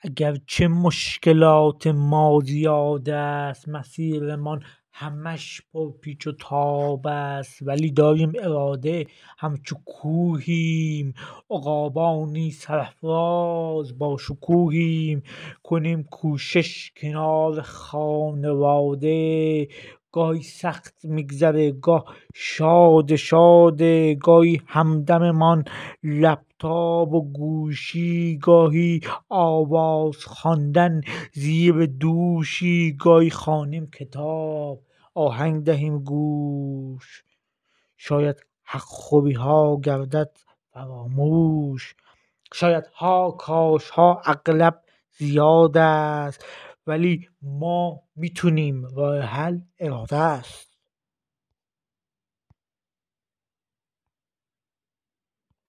اگرچه مشکلات ما زیاد است مسیرمان همش پر پیچ و تاب است. ولی داریم اراده همچو کوهیم. عقابانی سرافراز با شکوهیم. کنیم کوشش کنار خانواده. گاهی سخت میگذره گاه شاده شاده گاهی همدممان لپتاپ و گوشی گاهی آواز خواندن زیر دوشی گاهی خوانیم کتاب آهنگ دهیم گوش. شاید حق خویها گردد فراموش. شاید ها کاش ها اغلب زیاد است. ولی ما می‌تونیم راه حل اراده است.